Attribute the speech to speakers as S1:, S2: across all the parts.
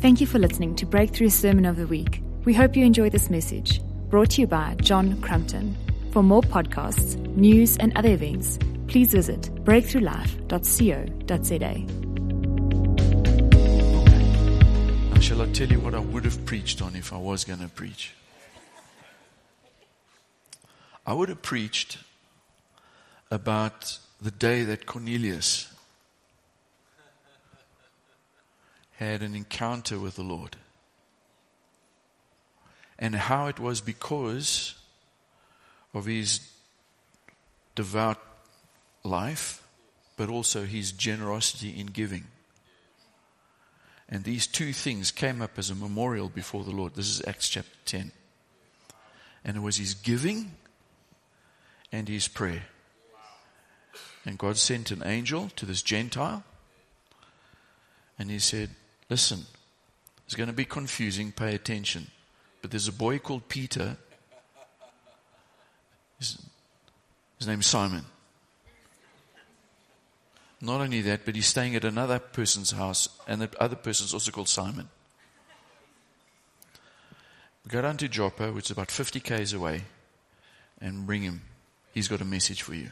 S1: Thank you for listening to Breakthrough Sermon of the Week. We hope you enjoy this message, brought to you by John Crumpton. For more podcasts, news, and other events, please visit breakthroughlife.co.za.
S2: Now, shall I tell you what I would have preached on if I was going to preach? I would have preached about the day that Cornelius had an encounter with the Lord. And how it was because of his devout life, but also his generosity in giving. And these two things came up as a memorial before the Lord. This is Acts chapter 10. And it was his giving and his prayer. And God sent an angel to this Gentile. And he said, Listen, it's going to be confusing. Pay attention. But there's a boy called Peter. His, his name's Simon. Not only that, but he's staying at another person's house, and the other person's also called Simon. Go down to Joppa, which is about 50 k's away, and bring him. He's got a message for you.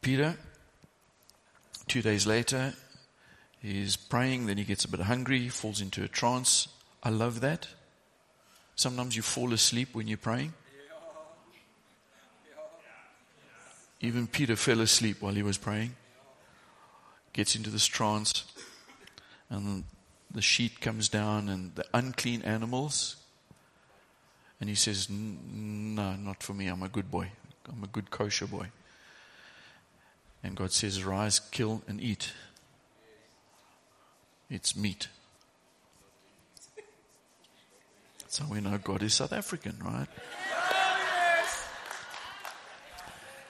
S2: Peter, two days later, he's praying, then he gets a bit hungry, falls into a trance. I love that. Sometimes you fall asleep when you're praying. Even Peter fell asleep while he was praying. Gets into this trance, and the sheet comes down, and the unclean animals. And he says, No, not for me. I'm a good boy. I'm a good kosher boy. And God says, Rise, kill, and eat. It's meat. So we know God is South African, right?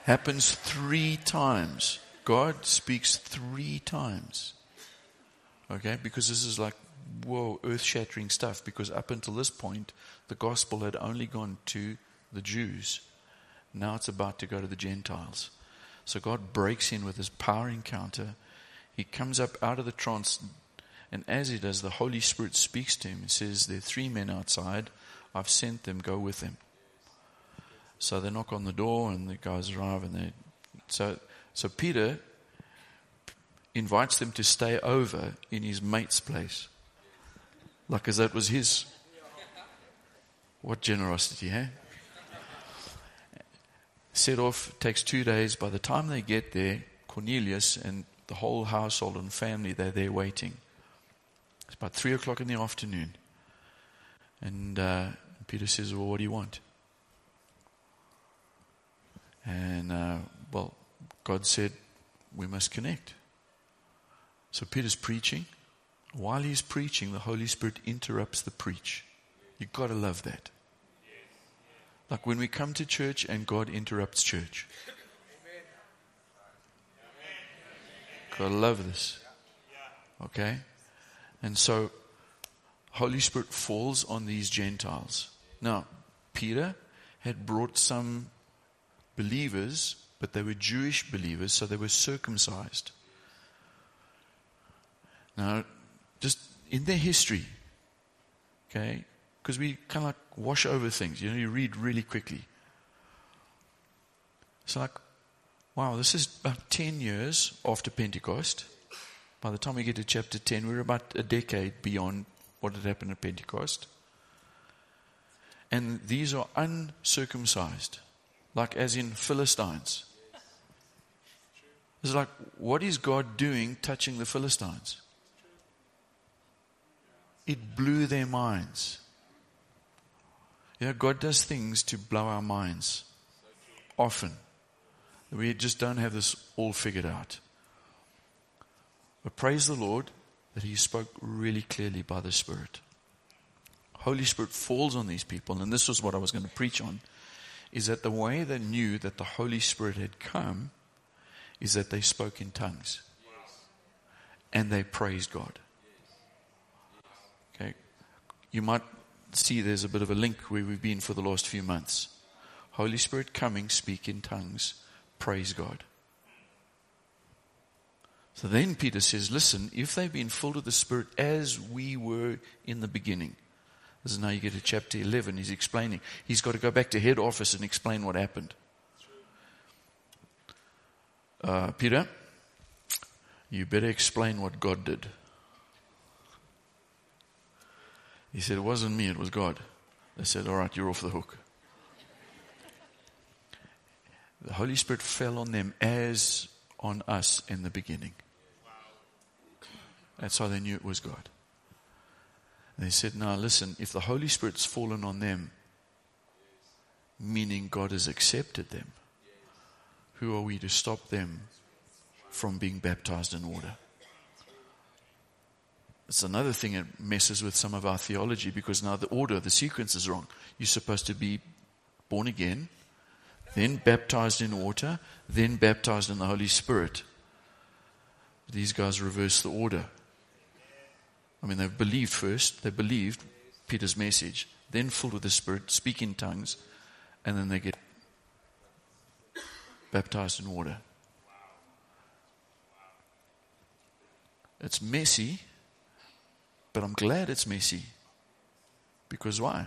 S2: Happens three times. God speaks three times. Okay? Because this is like, whoa, earth shattering stuff. Because up until this point, the gospel had only gone to the Jews. Now it's about to go to the Gentiles. So God breaks in with his power encounter. He comes up out of the trance, and as he does, the Holy Spirit speaks to him and says, There are three men outside. I've sent them, go with them. So they knock on the door, and the guys arrive, and they. So, so Peter invites them to stay over in his mate's place. Like as that was his. What generosity, eh? set off, takes two days. By the time they get there, Cornelius and the whole household and family, they're there waiting. About three o'clock in the afternoon. And uh, Peter says, Well, what do you want? And, uh, well, God said, We must connect. So Peter's preaching. While he's preaching, the Holy Spirit interrupts the preach. You've got to love that. Like when we come to church and God interrupts church. God love this. Okay? And so Holy Spirit falls on these Gentiles. Now, Peter had brought some believers, but they were Jewish believers, so they were circumcised. Now, just in their history, okay, because we kind of like wash over things. You know, you read really quickly. It's like, wow, this is about 10 years after Pentecost. By the time we get to chapter 10, we're about a decade beyond what had happened at Pentecost. And these are uncircumcised, like as in Philistines. It's like, what is God doing touching the Philistines? It blew their minds. You know, God does things to blow our minds often. We just don't have this all figured out. But praise the Lord that He spoke really clearly by the Spirit. Holy Spirit falls on these people, and this was what I was going to preach on, is that the way they knew that the Holy Spirit had come is that they spoke in tongues. And they praised God. Okay. You might see there's a bit of a link where we've been for the last few months. Holy Spirit coming, speak in tongues, praise God. So then Peter says, listen, if they've been filled with the Spirit as we were in the beginning, this is now you get to chapter 11. He's explaining. He's got to go back to head office and explain what happened. Uh, Peter, you better explain what God did. He said, It wasn't me, it was God. They said, All right, you're off the hook. The Holy Spirit fell on them as on us in the beginning. That's how they knew it was God. And they said, Now listen, if the Holy Spirit's fallen on them, meaning God has accepted them, who are we to stop them from being baptized in water? It's another thing that messes with some of our theology because now the order, the sequence is wrong. You're supposed to be born again, then baptized in water, then baptized in the Holy Spirit. These guys reverse the order. I mean, they've believed first, they believed Peter's message, then filled with the Spirit, speak in tongues, and then they get baptized in water. It's messy, but I'm glad it's messy. Because why?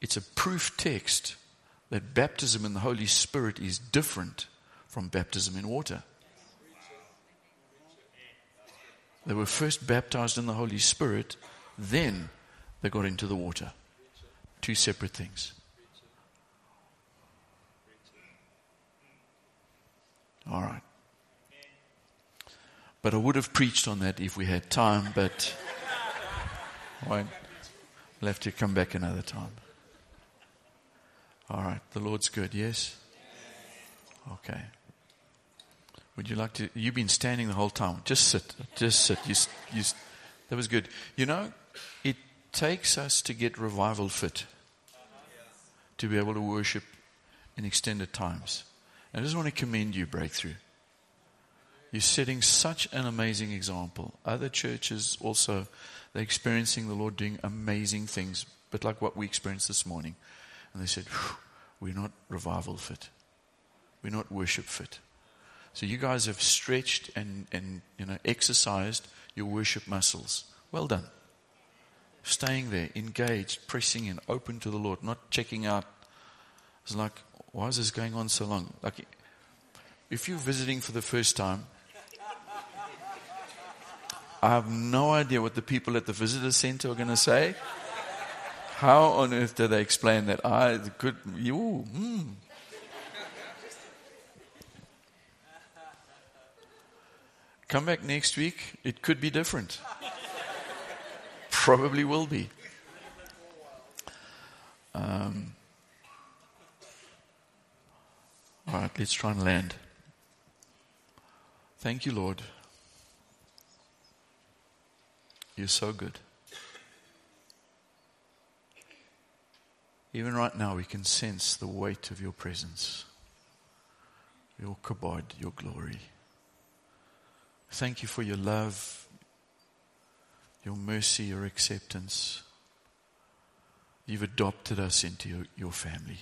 S2: It's a proof text that baptism in the Holy Spirit is different from baptism in water. They were first baptized in the Holy Spirit, then they got into the water. Two separate things. All right. But I would have preached on that if we had time, but I won't. We'll have to come back another time. All right. The Lord's good, yes? Okay. Would you like to? You've been standing the whole time. Just sit. Just sit. You, you, that was good. You know, it takes us to get revival fit to be able to worship in extended times. I just want to commend you, Breakthrough. You're setting such an amazing example. Other churches also, they're experiencing the Lord doing amazing things, but like what we experienced this morning. And they said, We're not revival fit. We're not worship fit. So you guys have stretched and, and you know, exercised your worship muscles. Well done. Staying there, engaged, pressing in, open to the Lord, not checking out. It's like, why is this going on so long? Like, if you're visiting for the first time, I have no idea what the people at the visitor center are going to say. How on earth do they explain that? I could, you, mm. Come back next week. It could be different. Probably will be. Um, all right, let's try and land. Thank you, Lord. You're so good. Even right now, we can sense the weight of your presence, your kabod, your glory. Thank you for your love, your mercy, your acceptance. You've adopted us into your, your family.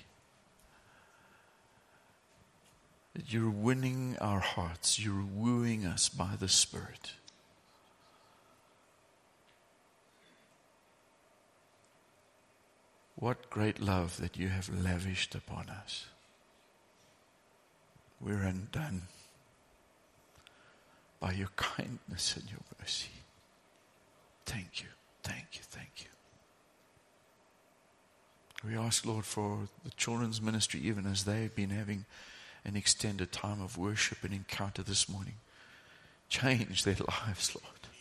S2: You're winning our hearts. You're wooing us by the Spirit. What great love that you have lavished upon us. We're undone by your kindness and your mercy. Thank you, thank you, thank you. We ask, Lord, for the children's ministry, even as they've been having an extended time of worship and encounter this morning. Change their lives, Lord.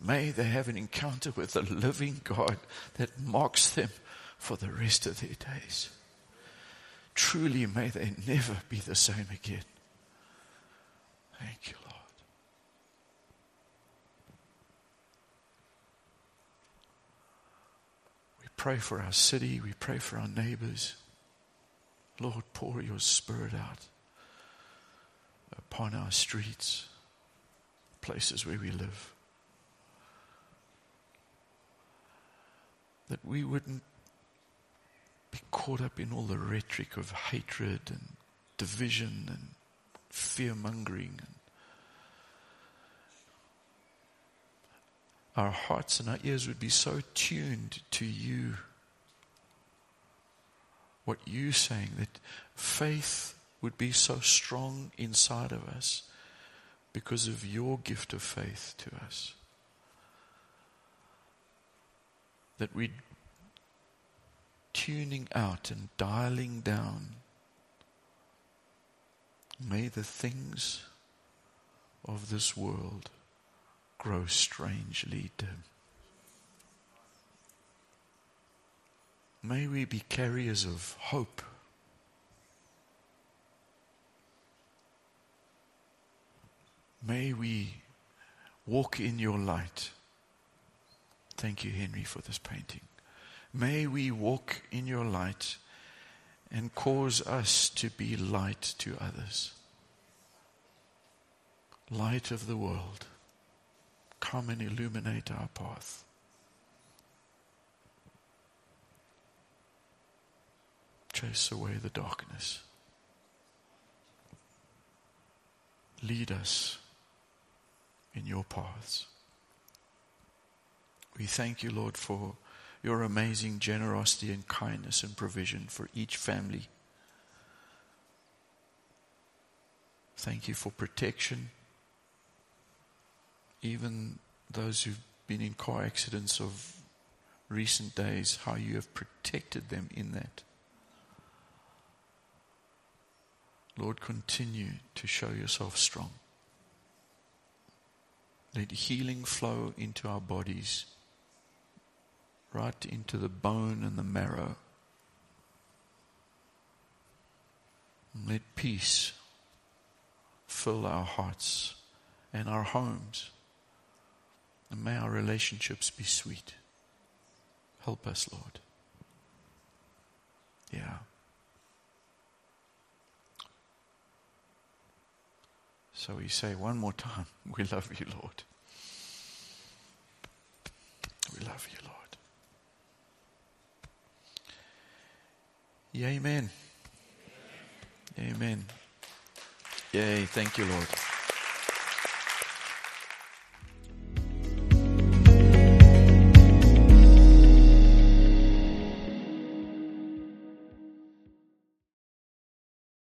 S2: May they have an encounter with the living God that marks them for the rest of their days. Truly, may they never be the same again. Thank you, Lord. We pray for our city, we pray for our neighbors. Lord, pour your spirit out upon our streets, places where we live. that we wouldn't be caught up in all the rhetoric of hatred and division and fear mongering. Our hearts and our ears would be so tuned to you, what you're saying, that faith would be so strong inside of us because of your gift of faith to us. That we're tuning out and dialing down. May the things of this world grow strangely dim. May we be carriers of hope. May we walk in your light. Thank you, Henry, for this painting. May we walk in your light and cause us to be light to others. Light of the world, come and illuminate our path. Chase away the darkness. Lead us in your paths. We thank you, Lord, for your amazing generosity and kindness and provision for each family. Thank you for protection. Even those who've been in car accidents of recent days, how you have protected them in that. Lord, continue to show yourself strong. Let healing flow into our bodies, right into the bone and the marrow. And let peace fill our hearts and our homes. And may our relationships be sweet. Help us, Lord. Yeah. So we say one more time, We love you, Lord. We love you, Lord. Yeah, amen. Amen. Yay, thank you, Lord.